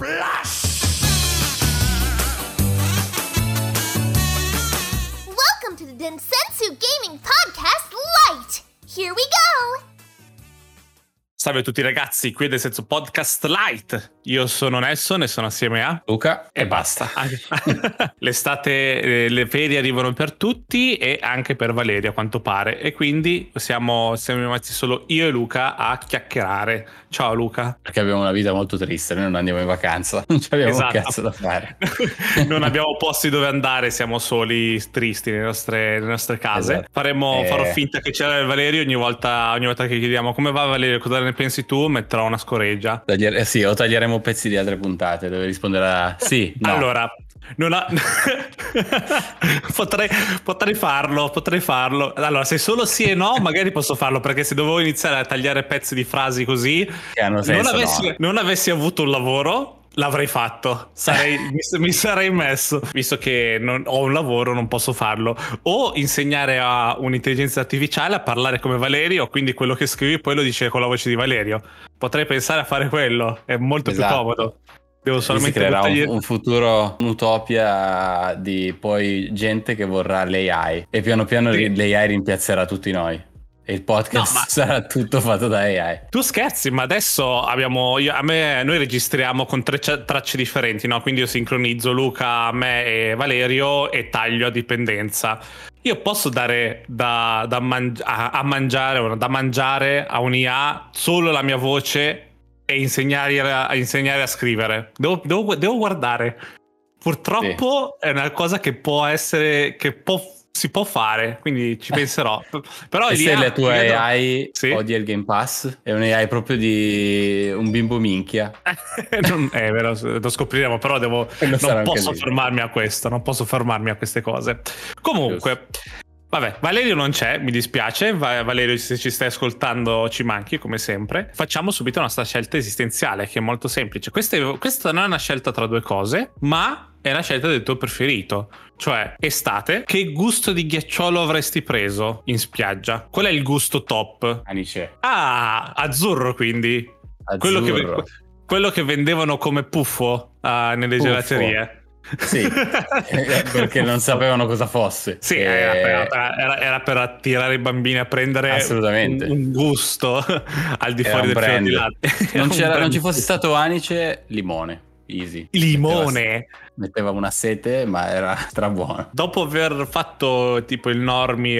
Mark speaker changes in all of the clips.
Speaker 1: Splash!
Speaker 2: Welcome to the Densensu Gaming Podcast Lite! Here we go!
Speaker 1: Salve a tutti ragazzi, qui è del senso podcast light. Io sono Nelson e sono assieme a
Speaker 3: Luca e basta.
Speaker 1: L'estate, eh, le ferie arrivano per tutti e anche per Valerio a quanto pare e quindi siamo, siamo rimasti solo io e Luca a chiacchierare. Ciao Luca.
Speaker 3: Perché abbiamo una vita molto triste, noi non andiamo in vacanza, non abbiamo
Speaker 1: Esatto.
Speaker 3: un cazzo da fare.
Speaker 1: non abbiamo posti dove andare, siamo soli tristi nelle nostre, nelle nostre case.
Speaker 3: Esatto.
Speaker 1: Faremo,
Speaker 3: Eh.
Speaker 1: Farò finta che c'era Valerio ogni volta, ogni volta che chiediamo come va Valerio, cosa ne pensi tu, metterò una scoreggia.
Speaker 3: Tagliere- eh sì, o taglieremo pezzi di altre puntate dove risponderà sì, no.
Speaker 1: Allora, non ha... potrei, potrei farlo, potrei farlo. Allora, se solo sì e no, magari posso farlo, perché se dovevo iniziare a tagliare pezzi di frasi così,
Speaker 3: che hanno senso,
Speaker 1: non, avessi,
Speaker 3: no.
Speaker 1: non avessi avuto un lavoro, l'avrei fatto. Sarei- mi, mi sarei messo, visto che non ho un lavoro, non posso farlo. O insegnare a un'intelligenza artificiale a parlare come Valerio, quindi quello che scrivi poi lo dice con la voce di Valerio. Potrei pensare a fare quello, è molto più
Speaker 3: Esatto.
Speaker 1: comodo. Devo
Speaker 3: Quindi si
Speaker 1: solamente
Speaker 3: creerà un, un futuro, un'utopia di poi gente che vorrà l'AI e piano piano
Speaker 1: Sì.
Speaker 3: l'AI rimpiazzerà tutti noi e il podcast
Speaker 1: No, ma-
Speaker 3: sarà tutto fatto da AI.
Speaker 1: Tu scherzi, ma adesso abbiamo. io- a me, noi registriamo con tre tracce differenti, no? Quindi io sincronizzo Luca, me e Valerio e taglio a dipendenza. Io posso dare da, da mangi- a, a mangiare, da mangiare a un'IA solo la mia voce e insegnare a, insegnare a scrivere. Devo, devo- devo guardare. Purtroppo è una cosa che può essere. che può- si può fare, quindi ci penserò. Però
Speaker 3: E se la tua
Speaker 1: vedo-
Speaker 3: AI
Speaker 1: Sì.
Speaker 3: odia il Game Pass, è un AI proprio di un bimbo minchia.
Speaker 1: Non- è vero, lo scopriremo, però devo,
Speaker 3: lo
Speaker 1: non posso fermarmi a questo, non posso fermarmi a queste cose. Comunque, vabbè, Valerio non c'è, mi dispiace. Va- Valerio, se ci stai ascoltando, ci manchi come sempre. Facciamo subito la nostra scelta esistenziale, che è molto semplice. Questa, è- questa non è una scelta tra due cose, ma è la scelta del tuo preferito. Cioè, estate, che gusto di ghiacciolo avresti preso in spiaggia? Qual è il gusto top?
Speaker 3: Anice.
Speaker 1: Ah, azzurro quindi. Quello che,
Speaker 3: Azzurro.
Speaker 1: quello che vendevano come puffo ah, nelle
Speaker 3: Puffo.
Speaker 1: gelaterie.
Speaker 3: Sì, perché non sapevano cosa fosse.
Speaker 1: Sì,
Speaker 3: Eh,
Speaker 1: era, per, era- era per attirare i bambini a prendere un, un gusto al di fuori del fiore di
Speaker 3: brand.
Speaker 1: latte.
Speaker 3: Non, non
Speaker 1: brand.
Speaker 3: ci fosse stato anice, limone. Easy.
Speaker 1: limone.
Speaker 3: Metteva, metteva una sete, ma era strabuono.
Speaker 1: Dopo aver fatto tipo il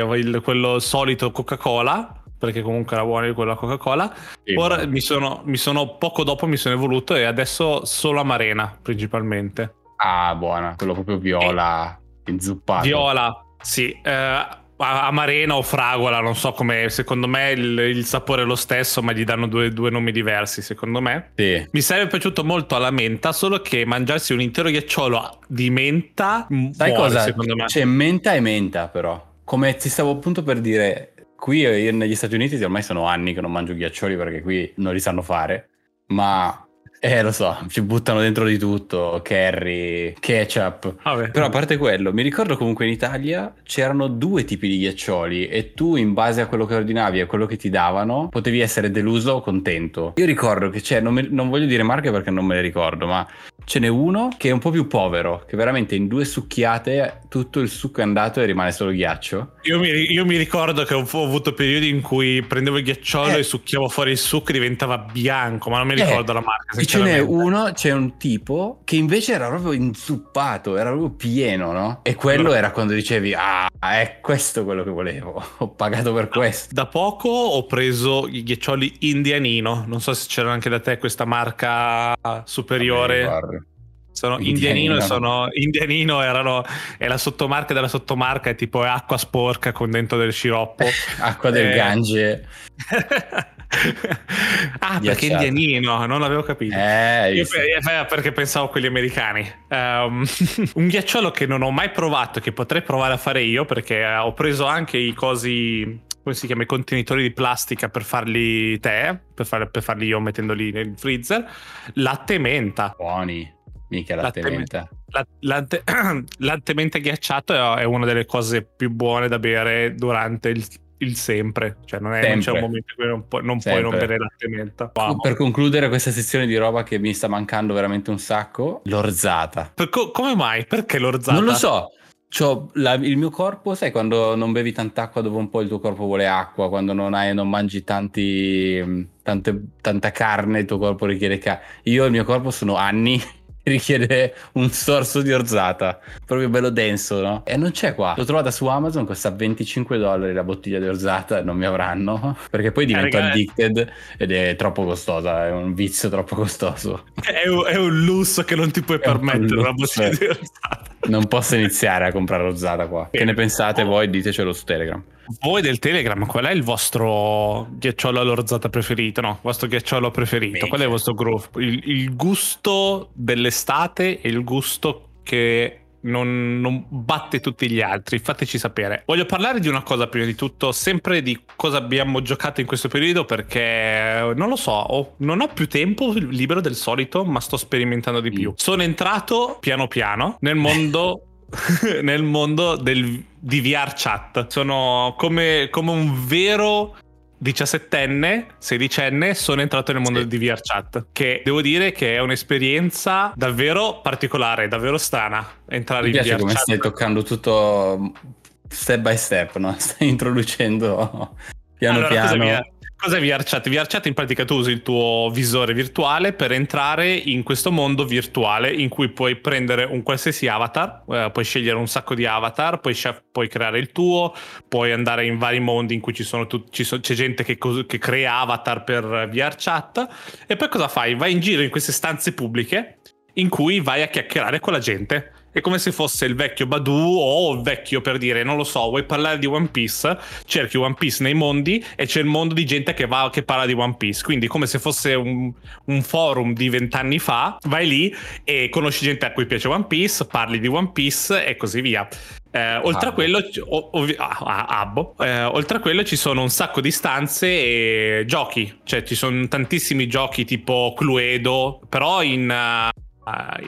Speaker 1: o il- quello solito Coca-Cola, perché comunque era buono quella Coca-Cola,
Speaker 3: Sì,
Speaker 1: ora
Speaker 3: ma-
Speaker 1: mi sono, mi sono poco dopo mi sono evoluto e adesso solo amarena principalmente.
Speaker 3: Ah, buona. Quello proprio viola, inzuppato.
Speaker 1: Viola, sì. eh, amarena o fragola, non so come. Secondo me il, il sapore è lo stesso, ma gli danno due, due nomi diversi. Secondo me.
Speaker 3: Sì.
Speaker 1: Mi sarebbe piaciuto molto alla menta, solo che mangiarsi un intero ghiacciolo di menta.
Speaker 3: Sai
Speaker 1: muore,
Speaker 3: cosa?
Speaker 1: Secondo me.
Speaker 3: C'è menta e menta, però. Come ti stavo appunto per dire, qui io negli Stati Uniti ormai sono anni che non mangio ghiaccioli perché qui non li sanno fare. Ma, eh, lo so, ci buttano dentro di tutto, curry, ketchup.
Speaker 1: Vabbè.
Speaker 3: Però a parte quello, mi ricordo comunque in Italia c'erano due tipi di ghiaccioli e tu in base a quello che ordinavi e a quello che ti davano potevi essere deluso o contento. Io ricordo che c'è, non, mi- non voglio dire marche perché non me le ricordo, ma ce n'è uno che è un po' più povero, che veramente in due succhiate tutto il succo è andato e rimane solo ghiaccio.
Speaker 1: Io mi, io mi ricordo che ho, ho avuto periodi in cui prendevo il ghiacciolo
Speaker 3: Eh.
Speaker 1: e succhiavo fuori il succo e diventava bianco, ma non mi
Speaker 3: Eh,
Speaker 1: ricordo la marca.
Speaker 3: Ce n'è uno, c'è un tipo che invece era proprio inzuppato, era proprio pieno, no? E quello era quando dicevi, ah, è questo quello che volevo, ho pagato per questo.
Speaker 1: Da poco ho preso i ghiaccioli indianino. Non so se c'era anche da te questa marca superiore. Sono
Speaker 3: Indianino.
Speaker 1: indianino, sono indianino erano, è la sottomarca della sottomarca, è tipo acqua sporca con dentro del sciroppo.
Speaker 3: Acqua del
Speaker 1: Eh.
Speaker 3: Gange.
Speaker 1: ah, perché
Speaker 3: Ghiacciato.
Speaker 1: indianino, non l'avevo capito.
Speaker 3: Eh,
Speaker 1: Io eh, perché pensavo a quelli americani. Ehm, un ghiacciolo che non ho mai provato, che potrei provare a fare io, perché eh, ho preso anche i cosi, come si chiama, i contenitori di plastica per farli te, per, far- per farli io mettendoli nel freezer. Latte e menta.
Speaker 3: buoni. Mica latte
Speaker 1: Latte-
Speaker 3: menta.
Speaker 1: La- latte, latte menta ghiacciato è, una delle cose più buone da bere durante il il sempre, cioè non, è, non c'è un momento in cui non, pu- non puoi non bere latte menta.
Speaker 3: Wow. Per concludere questa sezione di roba che mi sta mancando veramente un sacco, l'orzata.
Speaker 1: Co- come mai? Perché l'orzata?
Speaker 3: Non lo so, la, il mio corpo, sai, quando non bevi tanta acqua, dopo un po' il tuo corpo vuole acqua, quando non, hai, non mangi tanti, tante, tanta carne, il tuo corpo richiede carne. Io e il mio corpo sono anni richiede un sorso di orzata, proprio bello denso, no? E non c'è qua. L'ho trovata su Amazon, costa 25 dollari la bottiglia di orzata, non mi avranno, perché poi divento eh, addicted ed è troppo costosa, è un vizio troppo costoso.
Speaker 1: È un, è un lusso che non ti puoi è permettere una bottiglia di orzata.
Speaker 3: Non posso iniziare a comprare orzata qua. Che ne pensate voi? Ditecelo su Telegram.
Speaker 1: Voi del Telegram, qual è il vostro ghiacciolo all'orzata preferito? No, il vostro ghiacciolo preferito. Qual è il vostro groove? Il, il gusto dell'estate e il gusto che non, non, batte tutti gli altri. Fateci sapere. Voglio parlare di una cosa prima di tutto, sempre di cosa abbiamo giocato in questo periodo, perché non lo so, ho, non ho più tempo libero del solito, ma sto sperimentando di più. Mm. Sono entrato piano piano nel mondo nel mondo del, di VR chat. Sono come, come un vero 17enne, 16enne, sono entrato nel mondo sì. di VR chat. Che devo dire che è un'esperienza davvero particolare, davvero strana. Entrare
Speaker 3: Mi
Speaker 1: in
Speaker 3: piace come stai toccando tutto step by step, no? Stai introducendo piano
Speaker 1: allora,
Speaker 3: piano.
Speaker 1: Cos'è VRChat? VRChat in pratica tu usi il tuo visore virtuale per entrare in questo mondo virtuale in cui puoi prendere un qualsiasi avatar, eh, puoi scegliere un sacco di avatar, puoi, puoi, creare il tuo, puoi andare in vari mondi in cui ci sono tut- ci so- c'è gente che, co- che crea avatar per VRChat e poi cosa fai? Vai in giro in queste stanze pubbliche in cui vai a chiacchierare con la gente è come se fosse il vecchio Badu o il vecchio per dire, non lo so, vuoi parlare di One Piece? Cerchi One Piece nei mondi e c'è il mondo di gente che, va, che parla di One Piece. Quindi, come se fosse un, un forum di vent'anni fa, vai lì e conosci gente a cui piace One Piece, parli di One Piece e così via. Eh, oltre, a quello, ov- ah, abbo. Eh, oltre a quello ci sono un sacco di stanze e giochi, cioè ci sono tantissimi giochi tipo Cluedo, però in... Uh,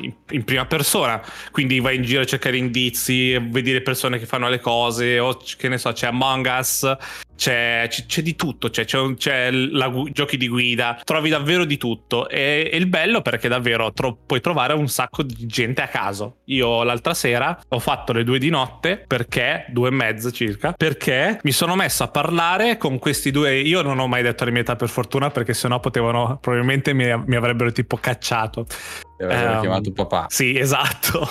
Speaker 1: in, in, prima persona, quindi vai in giro a cercare indizi, vedi le persone che fanno le cose, o che ne so, c'è Among Us, c'è, c'è, di tutto, c'è, c'è, c'è la, giochi di guida, trovi davvero di tutto e, e il bello perché davvero tro- puoi trovare un sacco di gente a caso. Io l'altra sera ho fatto le due di notte perché, due e mezza circa, perché mi sono messo a parlare con questi due, io non ho mai detto la mia età per fortuna perché sennò potevano, probabilmente mi, mi avrebbero tipo cacciato.
Speaker 3: Um, chiamato papà.
Speaker 1: Sì, esatto.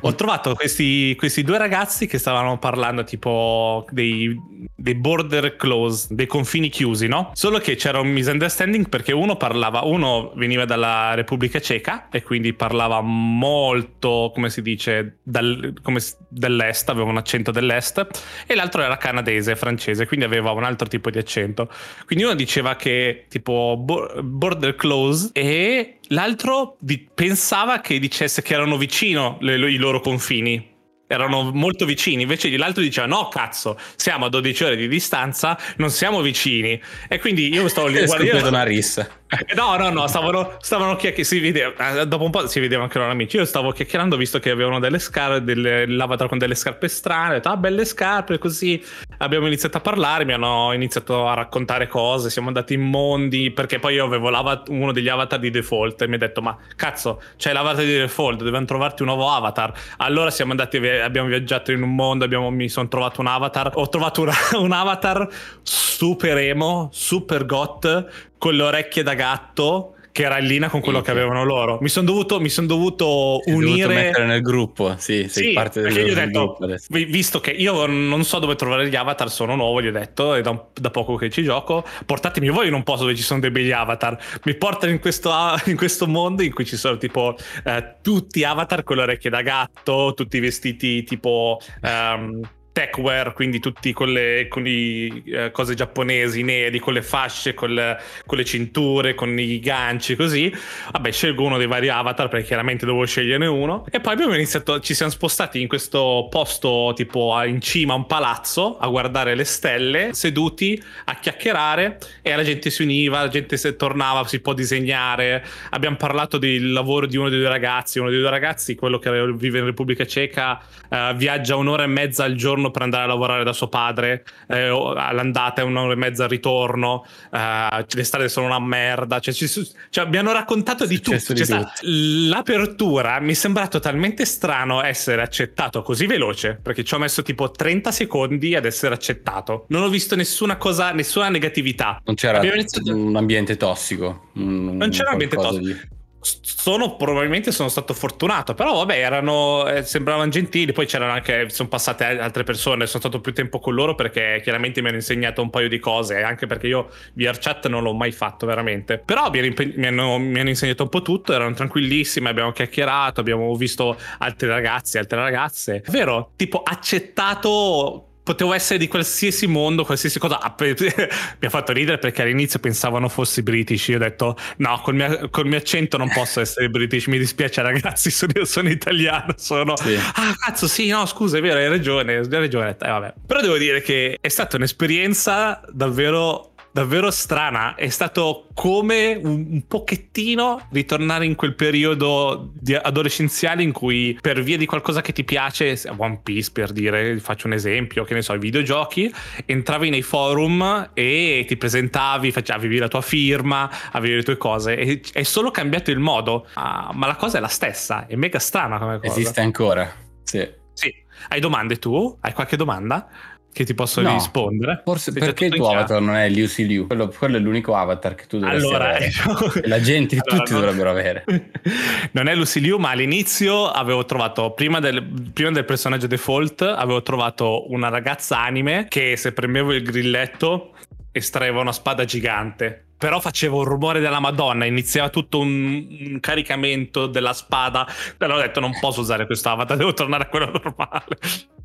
Speaker 1: ho trovato questi, questi due ragazzi che stavano parlando tipo dei, dei border border close, dei confini chiusi, no? Solo che c'era un misunderstanding perché uno parlava, uno veniva dalla Repubblica Ceca e quindi parlava molto, come si dice, dal, come, dell'est, aveva un accento dell'est, e l'altro era canadese, francese, quindi aveva un altro tipo di accento. Quindi uno diceva che tipo border close e l'altro di- pensava che dicesse che erano vicino le, i loro confini erano molto vicini, invece l'altro diceva no cazzo, siamo a 12 ore di distanza, non siamo vicini. E quindi io stavo lì
Speaker 3: guardando una rissa.
Speaker 1: No, no, no, stavano, stavano chiacchierando, eh, dopo un po' si vedeva anche erano amici, io stavo chiacchierando visto che avevano delle scarpe, delle, l'avatar con delle scarpe strane, ho detto ah belle scarpe, così abbiamo iniziato a parlare, mi hanno iniziato a raccontare cose, siamo andati in mondi, perché poi io avevo uno degli avatar di default e mi ha detto ma cazzo, c'è l'avatar di default, dobbiamo trovarti un nuovo avatar, allora siamo andati, abbiamo viaggiato in un mondo, abbiamo, mi sono trovato un avatar, ho trovato una, un avatar super emo, super goth, con le orecchie da gatto che era in linea con quello che avevano loro. Mi sono dovuto, mi son dovuto
Speaker 3: Sei
Speaker 1: unire.
Speaker 3: Dovuto mettere nel gruppo, sì, sei
Speaker 1: sì,
Speaker 3: parte del,
Speaker 1: del
Speaker 3: detto, gruppo.
Speaker 1: Visto che io non so dove trovare gli avatar, sono nuovo, gli ho detto, è da, da, poco che ci gioco. Portatemi voi in un posto dove ci sono dei begli avatar. Mi portano in questo, in questo mondo in cui ci sono tipo eh, tutti avatar con le orecchie da gatto, tutti vestiti tipo. Um, techwear, quindi tutti con le, con le eh, cose giapponesi neri, con le fasce, con le, con le, cinture, con i ganci, così. Vabbè, scelgo uno dei vari avatar perché chiaramente devo sceglierne uno. E poi abbiamo iniziato, ci siamo spostati in questo posto tipo in cima a un palazzo a guardare le stelle, seduti a chiacchierare e la gente si univa, la gente se tornava, si può disegnare. Abbiamo parlato del lavoro di uno dei due ragazzi, uno dei due ragazzi, quello che vive in Repubblica Ceca, uh, viaggia un'ora e mezza al giorno turno per andare a lavorare da suo padre, eh, all'andata è un'ora e mezza al ritorno, eh, le strade sono una merda, cioè, ci, cioè, mi hanno raccontato di tutto.
Speaker 3: Di
Speaker 1: cioè, tutto. L'apertura mi è sembrato talmente strano essere accettato così veloce, perché ci ho messo tipo 30 secondi ad essere accettato. Non ho visto nessuna cosa, nessuna negatività.
Speaker 3: Non c'era iniziato... un ambiente tossico.
Speaker 1: Un, non c'era un ambiente tossico. Di sono probabilmente sono stato fortunato però vabbè erano eh, sembravano gentili poi c'erano anche sono passate altre persone sono stato più tempo con loro perché chiaramente mi hanno insegnato un paio di cose anche perché io VRChat non l'ho mai fatto veramente. Però mi, mi, hanno, mi hanno, insegnato un po' tutto erano tranquillissimi abbiamo chiacchierato abbiamo visto altri ragazzi altre ragazze. Vero? Tipo accettato potevo essere di qualsiasi mondo, qualsiasi cosa. Ah, mi ha fatto ridere perché all'inizio pensavano fossi british. Io ho detto: no, col mio, col mio accento non posso essere british. Mi dispiace, ragazzi. Sono, io sono italiano. Sono. Sì. Ah, cazzo, sì, no, scusa, è vero, hai ragione. Hai ragione. Eh, vabbè. Però devo dire che è stata un'esperienza davvero davvero strana. È stato come un, un, pochettino ritornare in quel periodo adolescenziale in cui per via di qualcosa che ti piace, One Piece per dire, faccio un esempio, che ne so, i videogiochi, entravi nei forum e ti presentavi, avevi la tua firma, avevi le tue cose. E, è solo cambiato il modo, ah, ma la cosa è la stessa. È mega strana come cosa.
Speaker 3: Esiste ancora. Sì.
Speaker 1: Sì. Hai domande tu? Hai qualche domanda? Che ti posso no, rispondere.
Speaker 3: Forse Sei perché il tuo avatar non è Liu Si Liu? Quello, quello, è l'unico avatar che tu dovresti allora, avere. Eh, la gente, allora, tutti no. dovrebbero avere.
Speaker 1: non è Lucy Liu, ma all'inizio avevo trovato, prima del, prima del, personaggio default, avevo trovato una ragazza anime che se premevo il grilletto estraeva una spada gigante però faceva un rumore della Madonna, iniziava tutto un, un caricamento della spada. Però ho detto: non posso usare questo avatar, devo tornare a quello normale.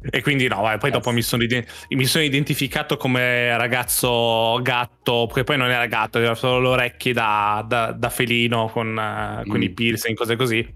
Speaker 1: E quindi no, vai, poi dopo mi sono, mi sono, identificato come ragazzo gatto, perché poi non era gatto, aveva solo le orecchie da, da, da felino con, uh, con i mm. piercing, cose così.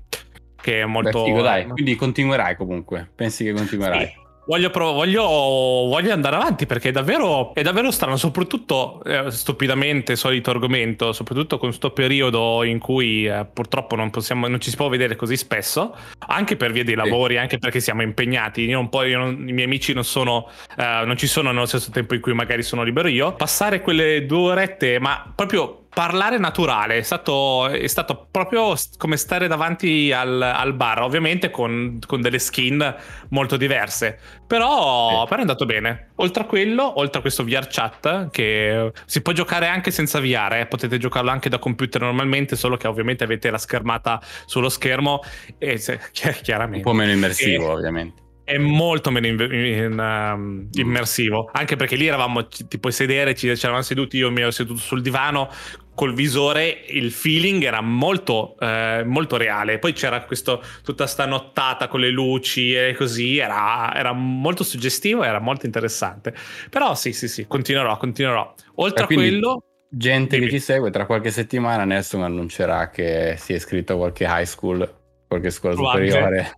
Speaker 1: Che è molto.
Speaker 3: Beh, figo, dai, quindi continuerai comunque. Pensi che continuerai?
Speaker 1: Sì. Voglio, prov- voglio, voglio, andare avanti perché è davvero, è davvero strano, soprattutto eh, stupidamente, solito argomento, soprattutto con questo periodo in cui eh, purtroppo non, possiamo, non, ci si può vedere così spesso, anche per via dei lavori, sì. anche perché siamo impegnati. Io non io non, I miei amici non, sono, eh, non ci sono nello stesso tempo in cui magari sono libero io. Passare quelle due orette, ma proprio parlare naturale, è stato, è stato, proprio come stare davanti al, al bar, ovviamente con, con, delle skin molto diverse, però, eh. però, è andato bene. Oltre a quello, oltre a questo VR chat, che si può giocare anche senza VR, eh, potete giocarlo anche da computer normalmente, solo che ovviamente avete la schermata sullo schermo e se, chiaramente...
Speaker 3: Un po' meno immersivo, e, ovviamente.
Speaker 1: è molto meno in, in, um, immersivo. Anche perché lì eravamo ti puoi sedere ci, c'eravamo seduti io mi ero seduto sul divano col visore il feeling era molto, eh, molto reale. Poi c'era questo, tutta sta nottata con le luci e così, era, era molto suggestivo e era molto interessante. Però sì, sì, sì, continuerò, continuerò. Oltre a quello...
Speaker 3: Gente dimmi. che ti segue, tra qualche settimana Nelson annuncerà che si è iscritto a qualche high school, qualche scuola superiore.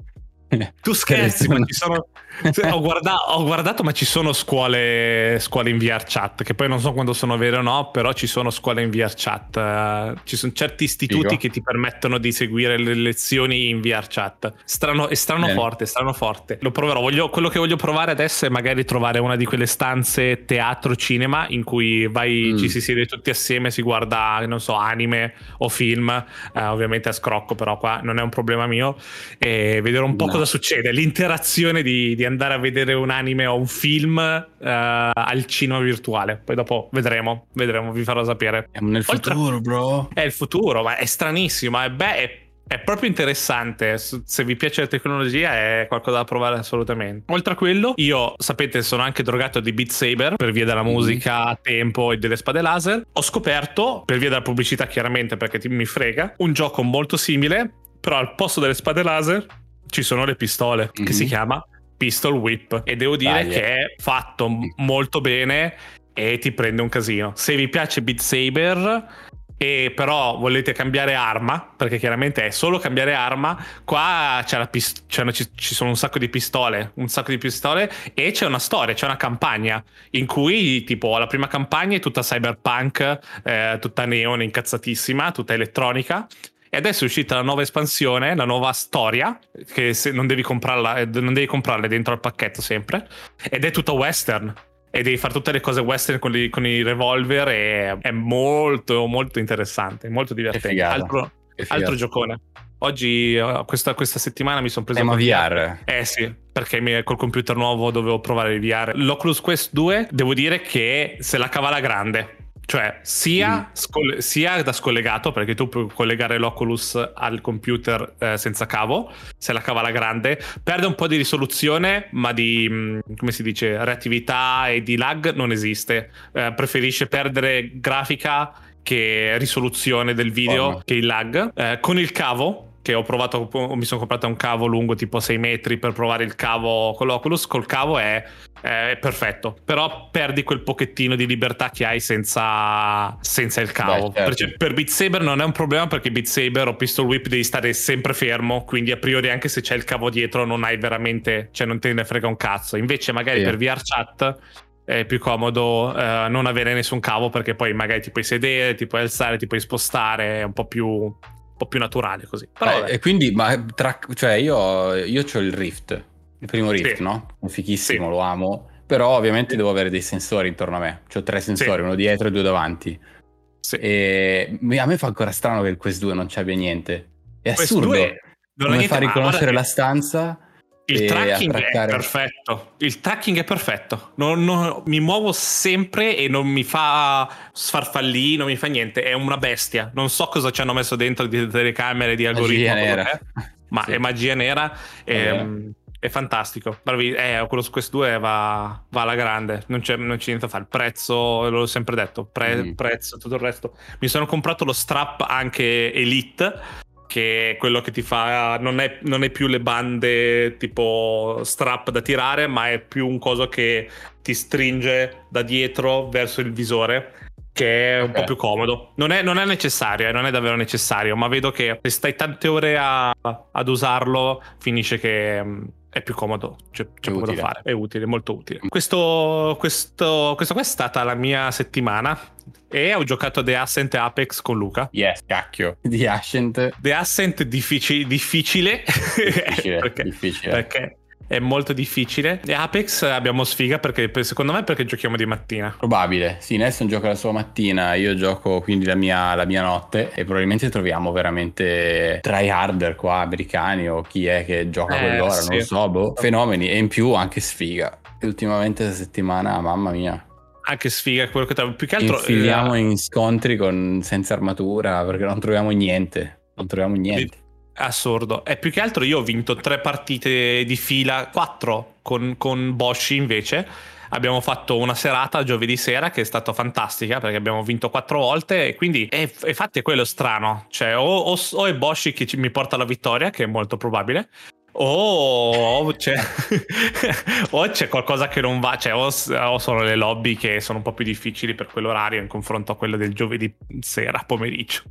Speaker 1: Tu scherzi, ma ci sono, ho, guardato, ho, guardato, ma ci sono scuole, scuole, in VR chat, che poi non so quando sono vere o no, però ci sono scuole in VR chat. Ci sono certi istituti Figo. che ti permettono di seguire le lezioni in VR chat. Strano, è strano Bene. forte, strano forte. Lo proverò. Voglio, quello che voglio provare adesso è magari trovare una di quelle stanze teatro cinema in cui vai, mm. ci si siede tutti assieme, si guarda, non so, anime o film. Uh, ovviamente a scrocco, però qua non è un problema mio. E vedere un po' no. Cosa succede. L'interazione di, di andare a vedere un anime o un film uh, al cinema virtuale. Poi dopo vedremo, vedremo, vi farò sapere.
Speaker 3: È nel Oltre... futuro, bro.
Speaker 1: È il futuro, ma è stranissimo. È, beh, è è proprio interessante. Se vi piace la tecnologia, è qualcosa da provare assolutamente. Oltre a quello, io sapete, sono anche drogato di Beat Saber per via della mm-hmm. musica a tempo e delle spade laser. Ho scoperto, per via della pubblicità, chiaramente perché mi frega, un gioco molto simile, però al posto delle spade laser ci sono le pistole, mm-hmm. che si mhm. chiama Pistol Whip e devo dire Dai, che è fatto molto bene e ti prende un casino. Se vi piace Beat Saber e però volete cambiare arma, perché chiaramente è solo cambiare arma, qua pist- ci, ci sono un sacco di pistole, un sacco di pistole e c'è una storia, c'è una campagna in cui tipo la prima campagna è tutta cyberpunk, eh, tutta neon incazzatissima, tutta elettronica adesso è uscita la nuova espansione, la nuova storia, che non devi comprarla, eh, non devi comprarla dentro al pacchetto sempre, ed è tutta western. E devi fare tutte le cose western con, i, con i revolver e è molto molto interessante, molto divertente. Altro, altro giocone. Oggi, eh, questa, questa, settimana mi sono preso...
Speaker 3: Tema VR.
Speaker 1: Eh sì, perché mi, col computer nuovo dovevo provare il VR. L'Oculus Quest 2, devo dire che se la cava la grande. Cioè, sia, mm. scoll- sia, da scollegato, perché tu puoi collegare l'Oculus al computer eh, senza cavo, se la cava la grande, perde un po' di risoluzione, ma di, mm, come si dice, reattività e di lag non esiste. Eh, preferisce perdere grafica che risoluzione del video, oh. che il lag. Eh, con il cavo, che ho provato, mi sono comprato un cavo lungo tipo 6 metri per provare il cavo con l'Oculus, col cavo è, è perfetto, però perdi quel pochettino di libertà che hai senza, senza il cavo. Beh, certo. Per Beat Saber non è un problema perché Beat Saber o Pistol Whip devi stare sempre fermo, quindi a priori anche se c'è il cavo dietro non hai veramente, cioè non te ne frega un cazzo. Invece magari sì. per VR chat è più comodo uh, non avere nessun cavo perché poi magari ti puoi sedere, ti puoi alzare, ti puoi spostare, è un po' più po' più naturale così.
Speaker 3: Però, eh, e quindi, ma tra, cioè io, io ho il Rift, il primo Rift, sì. no? È fichissimo, sì. lo amo. Però ovviamente sì. devo avere dei sensori intorno a me. Ho tre sensori, uno dietro e due davanti. E a me fa ancora strano che il Quest 2 non ci abbia niente. È Quest assurdo. Non come fa riconoscere la stanza
Speaker 1: il tracking attraccare. è perfetto. Il tracking è perfetto. Non, non, mi muovo sempre e non mi fa sfarfallì, non mi fa niente. È una bestia. Non so cosa ci hanno messo dentro di telecamere, di nera. È, ma sì. è magia nera. È, è, è fantastico. Eh, quello su questo 2 va, va, alla grande. Non c'è, non c'è, niente da fare. Il prezzo, l'ho sempre detto. Pre, mm. Prezzo, tutto il resto. Mi sono comprato lo strap anche Elite che è quello che ti fa non è, non è, più le bande tipo strap da tirare ma è più un coso che ti stringe da dietro verso il visore che è un okay. po' più comodo non è, non è, necessario eh, non è davvero necessario ma vedo che se stai tante ore a, ad usarlo finisce che mm, è più comodo, c'è, c'è poco da fare, è utile, molto utile. Questo, questo, questa qua è stata la mia settimana e ho giocato The Ascent Apex con Luca.
Speaker 3: Yes, cacchio. The Ascent.
Speaker 1: The Ascent diffici- difficile.
Speaker 3: Difficile,
Speaker 1: perché,
Speaker 3: difficile.
Speaker 1: Perché è molto difficile. E Apex abbiamo sfiga perché secondo me perché giochiamo di mattina.
Speaker 3: Probabile. Sì, Nelson gioca la sua mattina, io gioco quindi la mia, la mia notte e probabilmente troviamo veramente tryharder qua, americani o chi è che gioca eh, quell'ora, sì. non so, boh. Fenomeni e in più anche sfiga. E ultimamente questa settimana, mamma mia,
Speaker 1: anche sfiga quello che trovo. Più che altro.
Speaker 3: Infiliamo eh, in scontri con, senza armatura perché non troviamo niente. Non troviamo niente.
Speaker 1: Assurdo. E più che altro io ho vinto tre partite di fila, quattro con, con Bosch invece. Abbiamo fatto una serata giovedì sera che è stata fantastica perché abbiamo vinto quattro volte e quindi è, infatti è quello strano. Cioè, o, o, o è Bosch che ci, mi porta alla vittoria, che è molto probabile, o c'è, o c'è, qualcosa che non va, cioè, o, o, sono le lobby che sono un po' più difficili per quell'orario in confronto a quelle del giovedì sera, pomeriggio.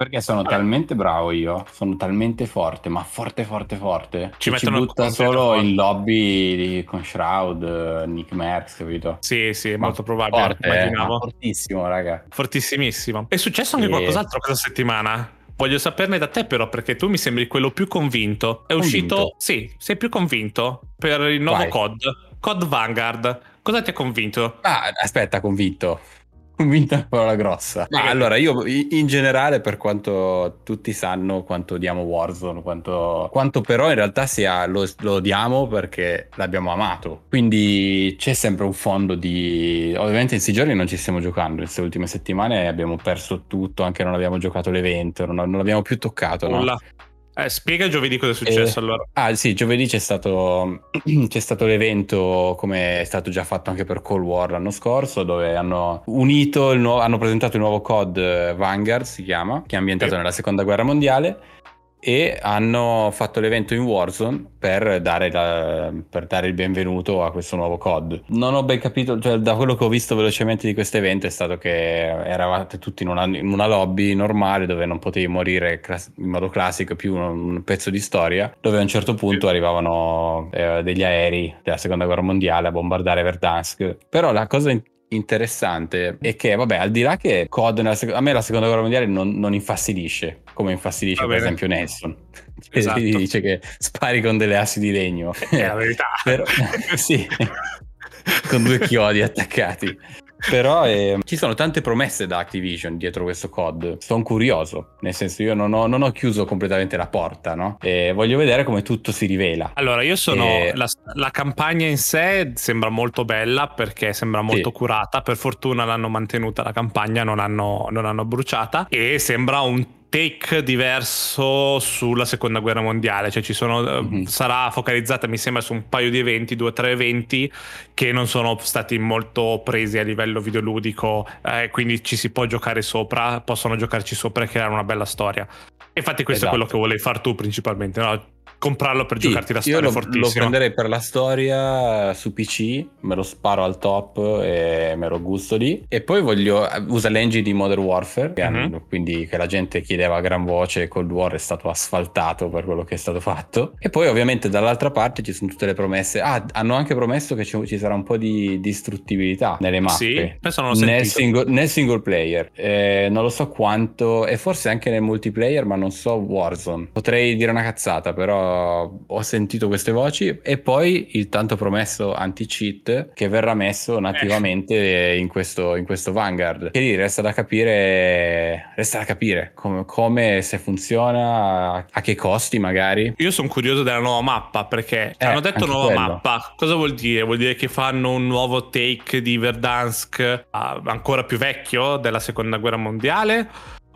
Speaker 3: Perché sono Vabbè. talmente bravo io, sono talmente forte, ma forte, forte, forte. Ci, ci butta solo in lobby con Shroud, Nick Merckx, capito?
Speaker 1: Sì, sì, molto probabile.
Speaker 3: Forte, immaginavo. fortissimo, raga.
Speaker 1: Fortissimissimo. È successo anche e... qualcos'altro questa settimana? Voglio saperne da te però perché tu mi sembri quello più convinto. È convinto? uscito... Sì, sei più convinto per il nuovo Vai. COD. COD Vanguard. Cosa ti ha convinto?
Speaker 3: Ah, aspetta, convinto convinta una parola grossa. Ma allora, io in generale, per quanto tutti sanno quanto odiamo Warzone, quanto, quanto però in realtà sia, lo, lo, odiamo perché l'abbiamo amato. Quindi c'è sempre un fondo di... Ovviamente in questi giorni non ci stiamo giocando, queste ultime settimane abbiamo perso tutto, anche non abbiamo giocato l'evento, non, non l'abbiamo più toccato. No?
Speaker 1: Eh, spiega giovedì cosa è successo eh, allora.
Speaker 3: Ah sì, giovedì c'è stato, c'è stato l'evento come è stato già fatto anche per Cold War l'anno scorso dove hanno unito, il nuovo, hanno presentato il nuovo COD eh, Vanguard si chiama, che è ambientato sì. nella seconda guerra mondiale e hanno fatto l'evento in Warzone per dare, la, per dare, il benvenuto a questo nuovo COD. Non ho ben capito, cioè da quello che ho visto velocemente di questo evento è stato che eravate tutti in una, in una lobby normale dove non potevi morire in modo classico, più un, un, pezzo di storia, dove a un certo punto arrivavano eh, degli aerei della seconda guerra mondiale a bombardare Verdansk. Però la cosa interessante è che, vabbè, al di là che COD, sec- a me la seconda guerra mondiale non, non infastidisce, come infastidisce per esempio Nelson. Che
Speaker 1: Esatto.
Speaker 3: dice che spari con delle assi di legno.
Speaker 1: È la verità.
Speaker 3: Però- sì, con due chiodi attaccati. Però eh, ci sono tante promesse da Activision dietro questo COD. Sono curioso, nel senso io non ho, non ho chiuso completamente la porta, no? E voglio vedere come tutto si rivela.
Speaker 1: Allora, io sono.
Speaker 3: Eh,
Speaker 1: La, la campagna in sé sembra molto bella perché sembra molto
Speaker 3: Sì.
Speaker 1: curata. Per fortuna l'hanno mantenuta la campagna, non hanno, non hanno bruciata. E sembra un take diverso sulla seconda guerra mondiale. Cioè, ci sono.
Speaker 3: Mhm.
Speaker 1: Sarà focalizzata, mi sembra, su un paio di eventi, due o tre eventi che non sono stati molto presi a livello videoludico. eh, quindi ci si può giocare sopra, possono giocarci sopra e creare una bella storia. Infatti, questo
Speaker 3: Esatto.
Speaker 1: è quello che volevi fare tu principalmente, no? Comprarlo per
Speaker 3: Sì,
Speaker 1: giocarti la
Speaker 3: io
Speaker 1: storia
Speaker 3: lo,
Speaker 1: fortissima.
Speaker 3: lo prenderei per la storia su PC, me lo sparo al top e me lo gusto lì. E poi voglio. Usa l'engine di Modern Warfare,
Speaker 1: Mhm.
Speaker 3: hanno- quindi che la gente chiedeva a gran voce. Cold War è stato asfaltato per quello che è stato fatto. E poi, ovviamente, dall'altra parte ci sono tutte le promesse. Ah, hanno anche promesso che ci, ci sarà un po' di distruttibilità nelle mappe.
Speaker 1: Sì, questo non l'ho
Speaker 3: Nel single, nel single player, Eh, non lo so quanto, e forse anche nel multiplayer, ma non so Warzone. Potrei dire una cazzata, però ho sentito queste voci. E poi il tanto promesso anti-cheat che verrà messo nativamente in, questo, in questo Vanguard. Che lì resta da capire, resta da capire come, come se funziona, a, che costi magari.
Speaker 1: Io sono curioso della nuova mappa perché
Speaker 3: Eh,
Speaker 1: hanno detto nuova
Speaker 3: quello.
Speaker 1: mappa. Cosa vuol dire? Vuol dire che fanno un nuovo take di Verdansk ah, ancora più vecchio della seconda guerra mondiale?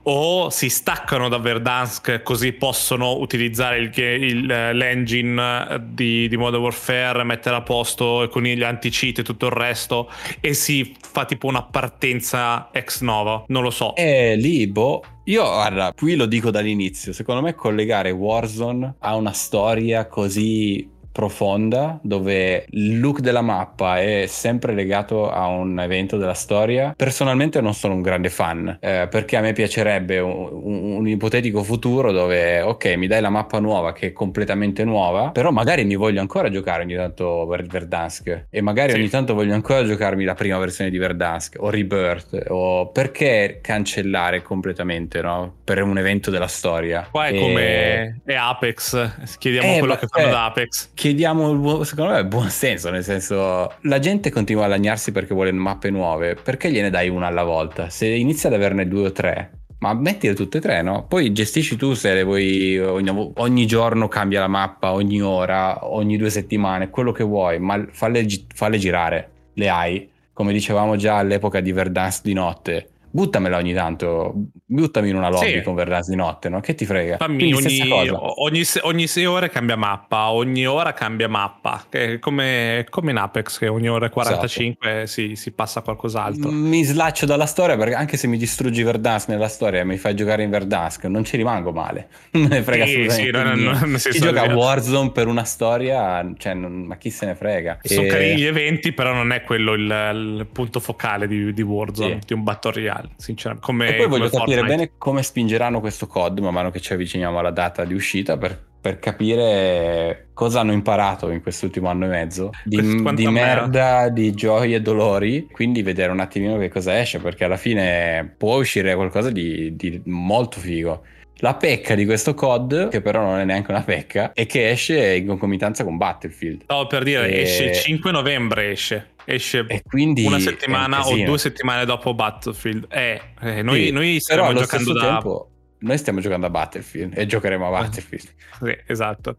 Speaker 1: O si staccano da Verdansk così possono utilizzare il, il- l'engine di, di Modern Warfare, mettere a posto con gli anti-cheat e tutto il resto e si fa tipo una partenza ex novo? Non lo so.
Speaker 3: E lì, boh. Io, guarda, qui lo dico dall'inizio. Secondo me collegare Warzone a una storia così profonda dove il look della mappa è sempre legato a un evento della storia personalmente non sono un grande fan eh, perché a me piacerebbe un, un- un ipotetico futuro dove ok mi dai la mappa nuova che è completamente nuova però magari mi voglio ancora giocare ogni tanto Ver- Verdansk e magari
Speaker 1: Sì.
Speaker 3: ogni tanto voglio ancora giocarmi la prima versione di Verdansk o Rebirth o perché cancellare completamente no? per un evento della storia
Speaker 1: Qua è
Speaker 3: E-
Speaker 1: come è Apex. Chiediamo
Speaker 3: Eh,
Speaker 1: quello che fanno
Speaker 3: eh.
Speaker 1: da Apex.
Speaker 3: Chiediamo buon- secondo me il buon senso nel senso la gente continua a lagnarsi perché vuole mappe nuove perché gliene dai una alla volta? Se inizi ad averne due o tre ma mettile tutte e tre no? Poi gestisci tu se le vuoi ogni, ogni giorno cambia la mappa ogni ora ogni due settimane quello che vuoi ma falle, falle girare le hai. Come dicevamo già all'epoca di Verdansk di notte buttamela ogni tanto buttami in una lobby
Speaker 1: Sì.
Speaker 3: con Verdansk di notte no? che ti frega
Speaker 1: Fammi ogni, ogni, ogni sei ore cambia mappa, ogni ora cambia mappa. Come, come in Apex, che ogni ora 45 si, si passa a qualcos'altro.
Speaker 3: Mi slaccio dalla storia perché anche se mi distruggi Verdansk nella storia e mi fai giocare in Verdansk, non ci rimango male. Non me ne frega
Speaker 1: Sì,
Speaker 3: assolutamente
Speaker 1: sì,
Speaker 3: niente.
Speaker 1: nel senso
Speaker 3: Chi gioca a Warzone per una storia, cioè, non- ma chi se ne frega?
Speaker 1: Sono
Speaker 3: E-
Speaker 1: carini gli eventi, però non è quello il, il punto focale di, di Warzone,
Speaker 3: Sì.
Speaker 1: di un Battle Royale, sinceramente. Come,
Speaker 3: E poi voglio capire
Speaker 1: Fortnite.
Speaker 3: bene come spingeranno questo COD man mano che ci avviciniamo alla data di uscita per, per capire cosa hanno imparato in quest'ultimo anno e mezzo di, di
Speaker 1: merda.
Speaker 3: di gioie e dolori. Quindi vedere un attimino che cosa esce perché alla fine può uscire qualcosa di, di molto figo. La pecca di questo COD, che però non è neanche una pecca, è che esce in concomitanza con Battlefield.
Speaker 1: Stavo per dire,
Speaker 3: E-
Speaker 1: esce il 5 novembre, esce. Esce una
Speaker 3: un
Speaker 1: settimana o due settimane dopo Battlefield. Eh, eh, noi,
Speaker 3: Sì,
Speaker 1: noi stiamo giocando da...
Speaker 3: tempo noi stiamo giocando a Battlefield e giocheremo a Battlefield.
Speaker 1: Sì, esatto.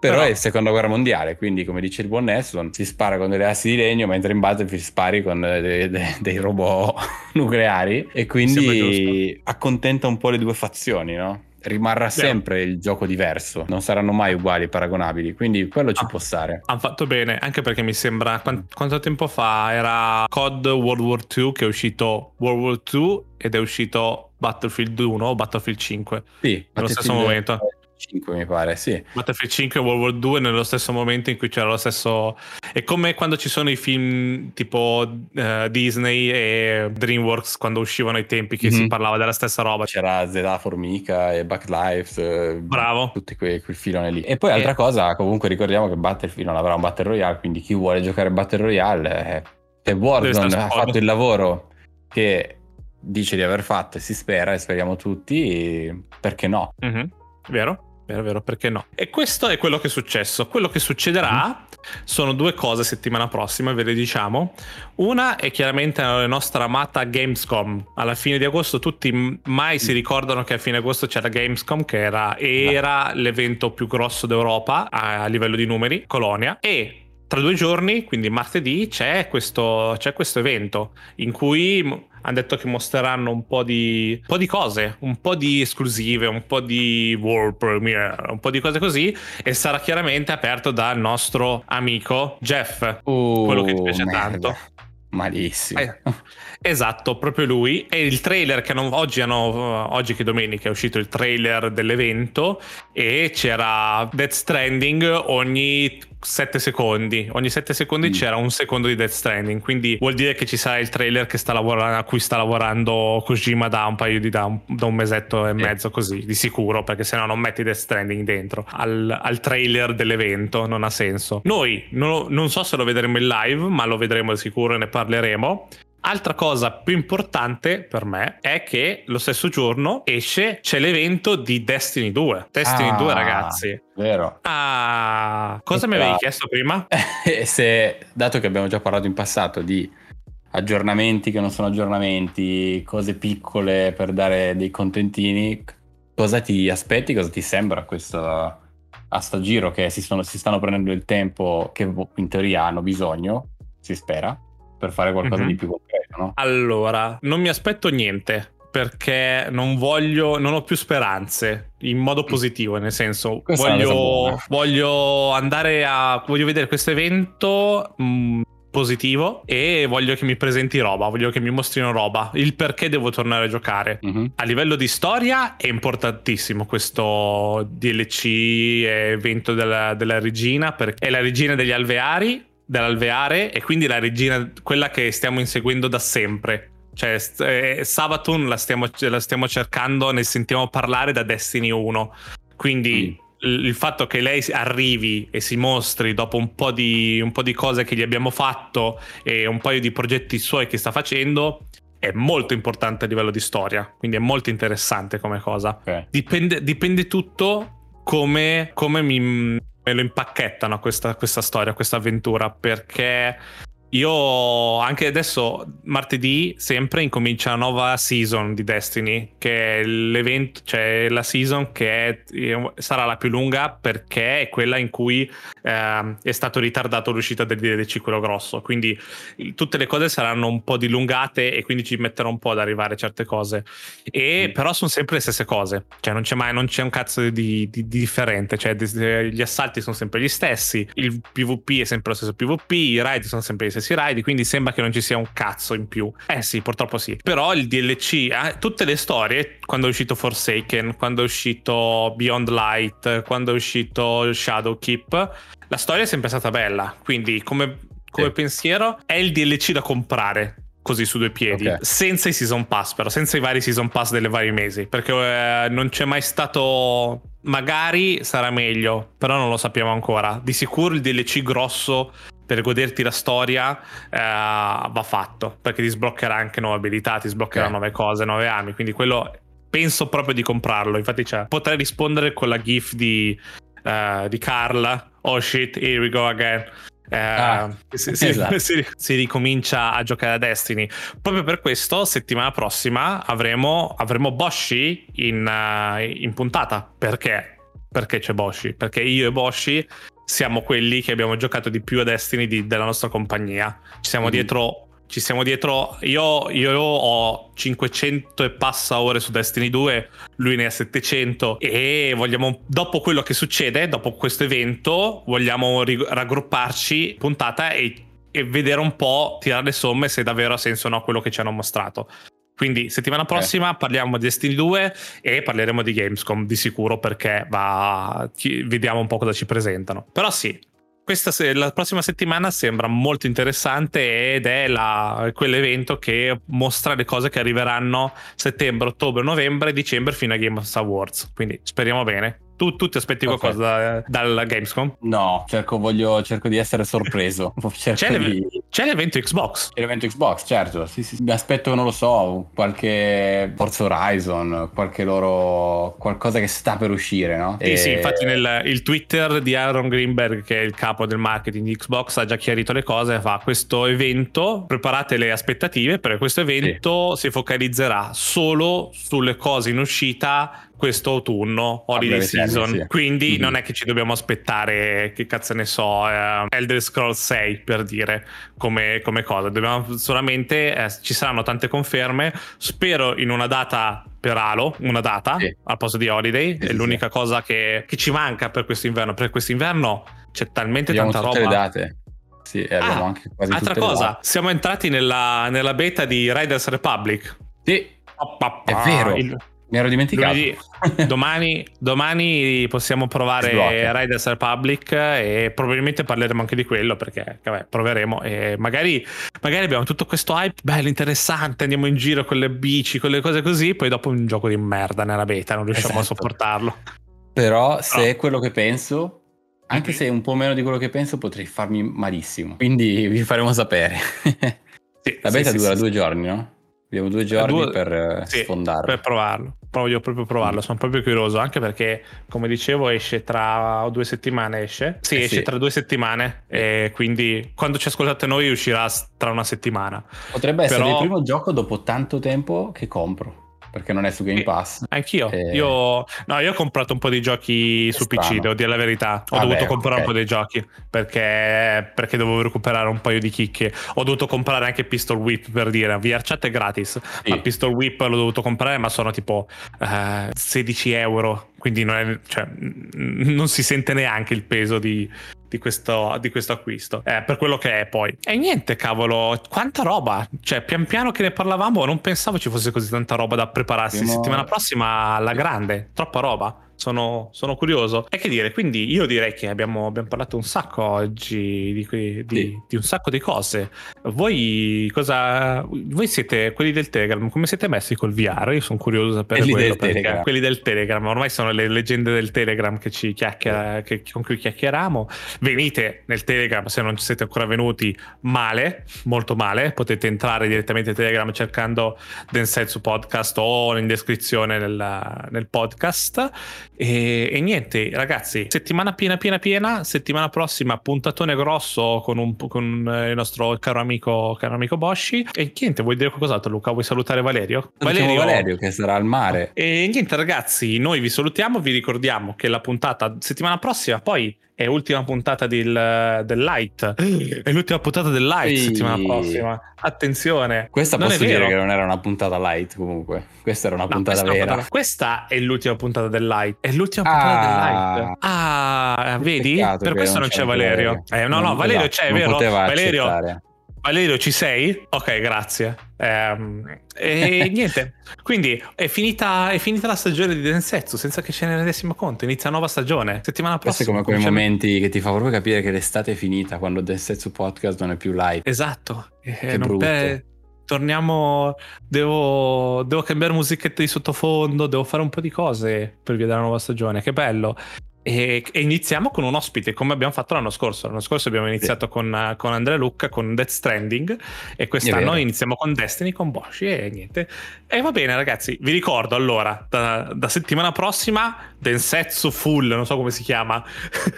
Speaker 3: Però,
Speaker 1: Però-
Speaker 3: è seconda guerra mondiale, quindi come dice il buon Nelson, si spara con delle assi di legno, mentre in Battlefield spari con eh, de- de- dei robot nucleari e quindi accontenta un po' le due fazioni, no? Rimarrà sempre il gioco diverso, non saranno mai uguali, paragonabili, quindi quello ci
Speaker 1: Ah.
Speaker 3: può stare.
Speaker 1: Hanno fatto bene, anche perché mi sembra. quan- Quanto tempo fa era COD World War II che è uscito World War II ed è uscito Battlefield 1 o Battlefield 5.
Speaker 3: Sì,
Speaker 1: Nello stesso momento.
Speaker 3: 5 mi pare, sì.
Speaker 1: Battlefield 5 e World War 2 nello stesso momento in cui c'era lo stesso. È come quando ci sono i film tipo eh, Disney e DreamWorks quando uscivano ai tempi che si
Speaker 3: Mhm.
Speaker 1: parlava della stessa roba.
Speaker 3: C'era Zeta Formica e Backlives, eh,
Speaker 1: Bravo.
Speaker 3: tutti quei, quel filone lì. E poi altra
Speaker 1: Eh.
Speaker 3: cosa, comunque ricordiamo che Battlefield non avrà un Battle Royale, quindi chi vuole giocare Battle Royale eh, Se Warzone ha fatto il lavoro che dice di aver fatto e si spera, e speriamo tutti, perché no?
Speaker 1: Mhm. Vero? Vero, vero, perché no? E questo è quello che è successo. Quello che succederà sono due cose settimana prossima, ve le diciamo. Una è chiaramente la nostra amata Gamescom. Alla fine di agosto tutti mai si ricordano che a fine agosto c'era Gamescom, che era, era l'evento più grosso d'Europa a, a livello di numeri, Colonia. E tra due giorni, quindi martedì, c'è questo, c'è questo evento in cui hanno detto che mostreranno un po' di, un po' di cose, un po' di esclusive, un po' di world premiere, un po' di cose così e sarà chiaramente aperto dal nostro amico Jeff. Quello che ti piace
Speaker 3: Uh, merda.
Speaker 1: tanto.
Speaker 3: Malissimo.
Speaker 1: Eh, esatto, proprio lui. E il trailer che hanno, oggi, hanno, oggi che domenica è uscito il trailer dell'evento e c'era Death Stranding ogni 7 secondi. Ogni 7 secondi
Speaker 3: Mm.
Speaker 1: c'era un secondo di Death Stranding. Quindi vuol dire che ci sarà il trailer che sta lavorando, a cui sta lavorando Kojima da un paio di da un, da un mesetto e mezzo così, di sicuro, perché se no non metti Death Stranding dentro al, al trailer dell'evento, non ha senso. Noi non, non so se lo vedremo in live, ma lo vedremo di sicuro e ne parleremo. Altra cosa più importante per me è che lo stesso giorno esce c'è l'evento di Destiny 2. Destiny
Speaker 3: Ah,
Speaker 1: 2, ragazzi.
Speaker 3: Vero.
Speaker 1: Ah, cosa mi
Speaker 3: Esatto.
Speaker 1: avevi chiesto prima?
Speaker 3: E se, dato che abbiamo già parlato in passato di aggiornamenti che non sono aggiornamenti, cose piccole per dare dei contentini, cosa ti aspetti, cosa ti sembra questo a sto giro che si, sono- si stanno prendendo il tempo che in teoria hanno bisogno, si spera, per fare qualcosa
Speaker 1: Mhm.
Speaker 3: di più concreto, no?
Speaker 1: Allora, non mi aspetto niente perché non voglio, non ho più speranze in modo positivo, nel senso voglio, voglio andare a, voglio vedere questo evento mh, positivo e voglio che mi presenti roba, voglio che mi mostrino roba, il perché devo tornare a giocare.
Speaker 3: Mhm.
Speaker 1: A livello di storia è importantissimo questo DLC evento della, della regina, perché è la regina degli alveari, dell'alveare, e quindi la regina, quella che stiamo inseguendo da sempre. Cioè, eh, Sabaton la stiamo, la stiamo cercando, ne sentiamo parlare da Destiny 1. Quindi il il fatto che lei arrivi e si mostri dopo un po, di, un po' di cose che gli abbiamo fatto e un paio di progetti suoi che sta facendo è molto importante a livello di storia. Quindi è molto interessante come cosa.
Speaker 3: Ok.
Speaker 1: Dipende, dipende tutto come, come mi, me lo impacchettano questa, questa storia, questa avventura. Perché io anche adesso, martedì, sempre incomincia la nuova season di Destiny. Che è l'evento, cioè la season che è- eh, sarà la più lunga perché è quella in cui ehm, è stato ritardato l'uscita del DLC quello grosso. Quindi tutte le cose saranno un po' dilungate e quindi ci metterà un po' ad arrivare certe cose. E
Speaker 3: Mm.
Speaker 1: però sono sempre le stesse cose, cioè non c'è mai non c'è un cazzo di, di- di differente, cioè gli assalti sono sempre gli stessi, il PvP è sempre lo stesso PvP, i raid sono sempre gli stessi raid, quindi sembra che non ci sia un cazzo in più. Eh sì, purtroppo sì. Però il DLC, eh, tutte le storie, quando è uscito Forsaken, quando è uscito Beyond Light, quando è uscito Shadowkeep, la storia è sempre stata bella, quindi come, come
Speaker 3: Sì.
Speaker 1: pensiero è il DLC da comprare così su due piedi,
Speaker 3: Ok.
Speaker 1: senza i season pass però, senza i vari season pass delle vari mesi, perché eh, non c'è mai stato... Magari sarà meglio, però non lo sappiamo ancora. Di sicuro il DLC grosso per goderti la storia eh, va fatto, perché ti sbloccherà anche nuove abilità, ti sbloccherà
Speaker 3: Ok.
Speaker 1: nuove cose, nuove armi, quindi quello penso proprio di comprarlo. Infatti c'è. potrei rispondere con la gif di, eh, di Carl, oh shit, here we go again. Eh,
Speaker 3: Ah,
Speaker 1: si,
Speaker 3: esatto.
Speaker 1: si- si ricomincia a giocare a Destiny. Proprio per questo, settimana prossima avremo, avremo Boshi in, eh, in puntata. Perché? Perché c'è Boshi? Perché io e Boshi siamo quelli che abbiamo giocato di più a Destiny di- della nostra compagnia. Ci siamo
Speaker 3: Mhm.
Speaker 1: dietro. Ci siamo dietro. Io, io ho 500 e passa ore su Destiny 2, lui ne ha 700. E vogliamo, dopo quello che succede, dopo questo evento, vogliamo ri- raggrupparci puntata e, e vedere un po', tirare le somme se davvero ha senso o no quello che ci hanno mostrato. Quindi settimana prossima parliamo di Destiny 2 e parleremo di Gamescom di sicuro perché va, vediamo un po' cosa ci presentano. Però sì, questa la prossima settimana sembra molto interessante ed è la- quell'evento che mostra le cose che arriveranno settembre, ottobre, novembre, dicembre fino a Game Awards. Quindi speriamo bene. Tu, tu ti aspetti
Speaker 3: Ok.
Speaker 1: qualcosa da- dal Gamescom?
Speaker 3: No, cerco, voglio, cerco di essere sorpreso.
Speaker 1: C'è
Speaker 3: di...
Speaker 1: C'è l'evento Xbox.
Speaker 3: C'è l'evento Xbox, certo. Sì, sì. Mi aspetto, non lo so, qualche Forza Horizon, qualche loro. qualcosa che sta per uscire, no?
Speaker 1: Sì, e... sì, infatti nel il Twitter di Aaron Greenberg, che è il capo del marketing di Xbox, ha già chiarito le cose. Fa questo evento, preparate le aspettative, perché questo evento sì. si focalizzerà solo sulle cose in uscita questo autunno, holiday season. Sì. Quindi mm-hmm. non è che ci dobbiamo aspettare, che cazzo ne so, uh, Elder Scrolls 6 per dire come, come cosa. Dobbiamo solamente, eh, ci saranno tante conferme. Spero in una data per Halo, una data sì. al posto di holiday. Sì, è l'unica cosa che, che, ci manca per questo inverno. Per questo inverno c'è talmente
Speaker 3: abbiamo
Speaker 1: tanta
Speaker 3: tutte
Speaker 1: roba.
Speaker 3: le date. Sì, e abbiamo
Speaker 1: ah,
Speaker 3: anche quasi
Speaker 1: altra cosa, siamo entrati nella, nella, beta di Riders Republic.
Speaker 3: Sì, è vero. Il, mi ero dimenticato.
Speaker 1: Lunedì, domani, domani, possiamo provare Riders Republic e probabilmente parleremo anche di quello perché vabbè, proveremo e magari, magari, abbiamo tutto questo hype bello, interessante, andiamo in giro con le bici, con le cose così, poi dopo un gioco di merda nella beta, non riusciamo esatto. a sopportarlo.
Speaker 3: Però se è quello che penso, anche se è un po' meno di quello che penso, potrei farmi malissimo. Quindi vi faremo sapere. Sì, La beta sì, dura sì, due giorni, no? Abbiamo due giorni due... per eh, sì, sfondarlo.
Speaker 1: Per provarlo. Voglio proprio provarlo, mm. sono proprio curioso, anche perché, come dicevo, esce tra due settimane. Esce? Sì, eh esce sì. tra due settimane. E quindi quando ci ascoltate noi uscirà tra una settimana.
Speaker 3: Potrebbe essere Però... il primo gioco dopo tanto tempo che compro perché non è su Game Pass.
Speaker 1: Anch'io. E... Io, no, io ho comprato un po' di giochi su strano. PC, devo dire la verità. Ho ah dovuto beh, comprare okay. un po' di giochi perché, perché dovevo recuperare un paio di chicche. Ho dovuto comprare anche Pistol Whip per dire. VR chat è gratis, sì. ma Pistol Whip l'ho dovuto comprare, ma sono tipo eh, 16 euro. Quindi non, è, cioè, non si sente neanche il peso di, di questo, di questo acquisto. Eh, per quello che è poi. E niente, cavolo, quanta roba. Cioè, pian piano che ne parlavamo, non pensavo ci fosse così tanta roba da prepararsi. Primo... Settimana prossima alla grande, troppa roba sono, sono, curioso. E che dire, quindi io direi che abbiamo, abbiamo parlato un sacco oggi di, di, sì. di, un sacco di cose. Voi cosa. Voi siete quelli del Telegram, come siete messi col VR? Io sono curioso di sapere quelli del Telegram. quelli del Telegram, ormai sono le leggende del Telegram che ci chiacchiera, che, con cui chiacchieriamo. Venite nel Telegram se non ci siete ancora venuti male, molto male. Potete entrare direttamente in Telegram cercando Densetsu Podcast o in descrizione nel, nel podcast e, e, niente, ragazzi, settimana piena, piena, piena. Settimana prossima, puntatone grosso con, un, con il nostro caro amico, caro amico Bosci. E niente, vuoi dire qualcos'altro, Luca? Vuoi salutare Valerio?
Speaker 3: Valerio, Valerio che sarà al mare.
Speaker 1: E niente, ragazzi, noi vi salutiamo. Vi ricordiamo che la puntata settimana prossima poi è l'ultima puntata del, del Light. È l'ultima puntata del Light Ehi. settimana prossima. Attenzione.
Speaker 3: Questa non posso dire che non era una puntata light comunque. Questa era una no, puntata vera.
Speaker 1: Puntata, questa è l'ultima puntata del Light. È l'ultima puntata ah, del Light. Ah, vedi? Per questo non c'è, Valerio. Eh, no, no, Valerio c'è, è vero? Valerio. Accettare. Valerio, ci sei? Ok, grazie. Ehm, e niente, quindi è finita, è finita, la stagione di Densetsu senza che ce ne rendessimo conto. Inizia nuova stagione. Settimana prossima.
Speaker 3: Questo è come quei momenti che ti fa proprio capire che l'estate è finita quando Densetsu Podcast non è più live.
Speaker 1: Esatto. Che brutto. Per... Torniamo. Devo, devo cambiare musichette di sottofondo. Devo fare un po' di cose per vedere la nuova stagione. Che bello. E, e, iniziamo con un ospite come abbiamo fatto l'anno scorso. L'anno scorso abbiamo iniziato sì. con, con, Andrea Lucca con Death Stranding e quest'anno iniziamo con Destiny con Bosch e niente. E va bene ragazzi, vi ricordo allora da, da settimana prossima Densetsu Full, non so come si chiama,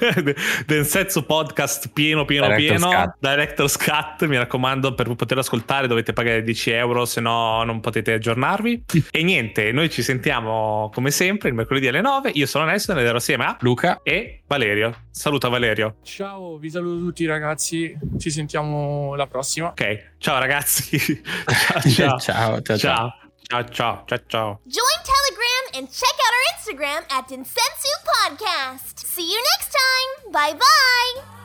Speaker 1: Densetsu Podcast pieno pieno Director's pieno, Cut. Director's Cut, mi raccomando per poterlo ascoltare dovete pagare 10 euro se no non potete aggiornarvi. e niente, noi ci sentiamo come sempre il mercoledì alle 9, io sono Nelson ed ero assieme a
Speaker 3: Luca Luca
Speaker 1: e Valerio. Saluta Valerio.
Speaker 4: Ciao, vi saluto tutti ragazzi, ci sentiamo la prossima.
Speaker 1: Ok, ciao ragazzi. ciao,
Speaker 3: ciao. ciao, ciao,
Speaker 1: ciao. Ciao, ciao, ciao, ciao.
Speaker 2: Join Telegram and check out our Instagram at Insensu Podcast. See you next time. Bye bye.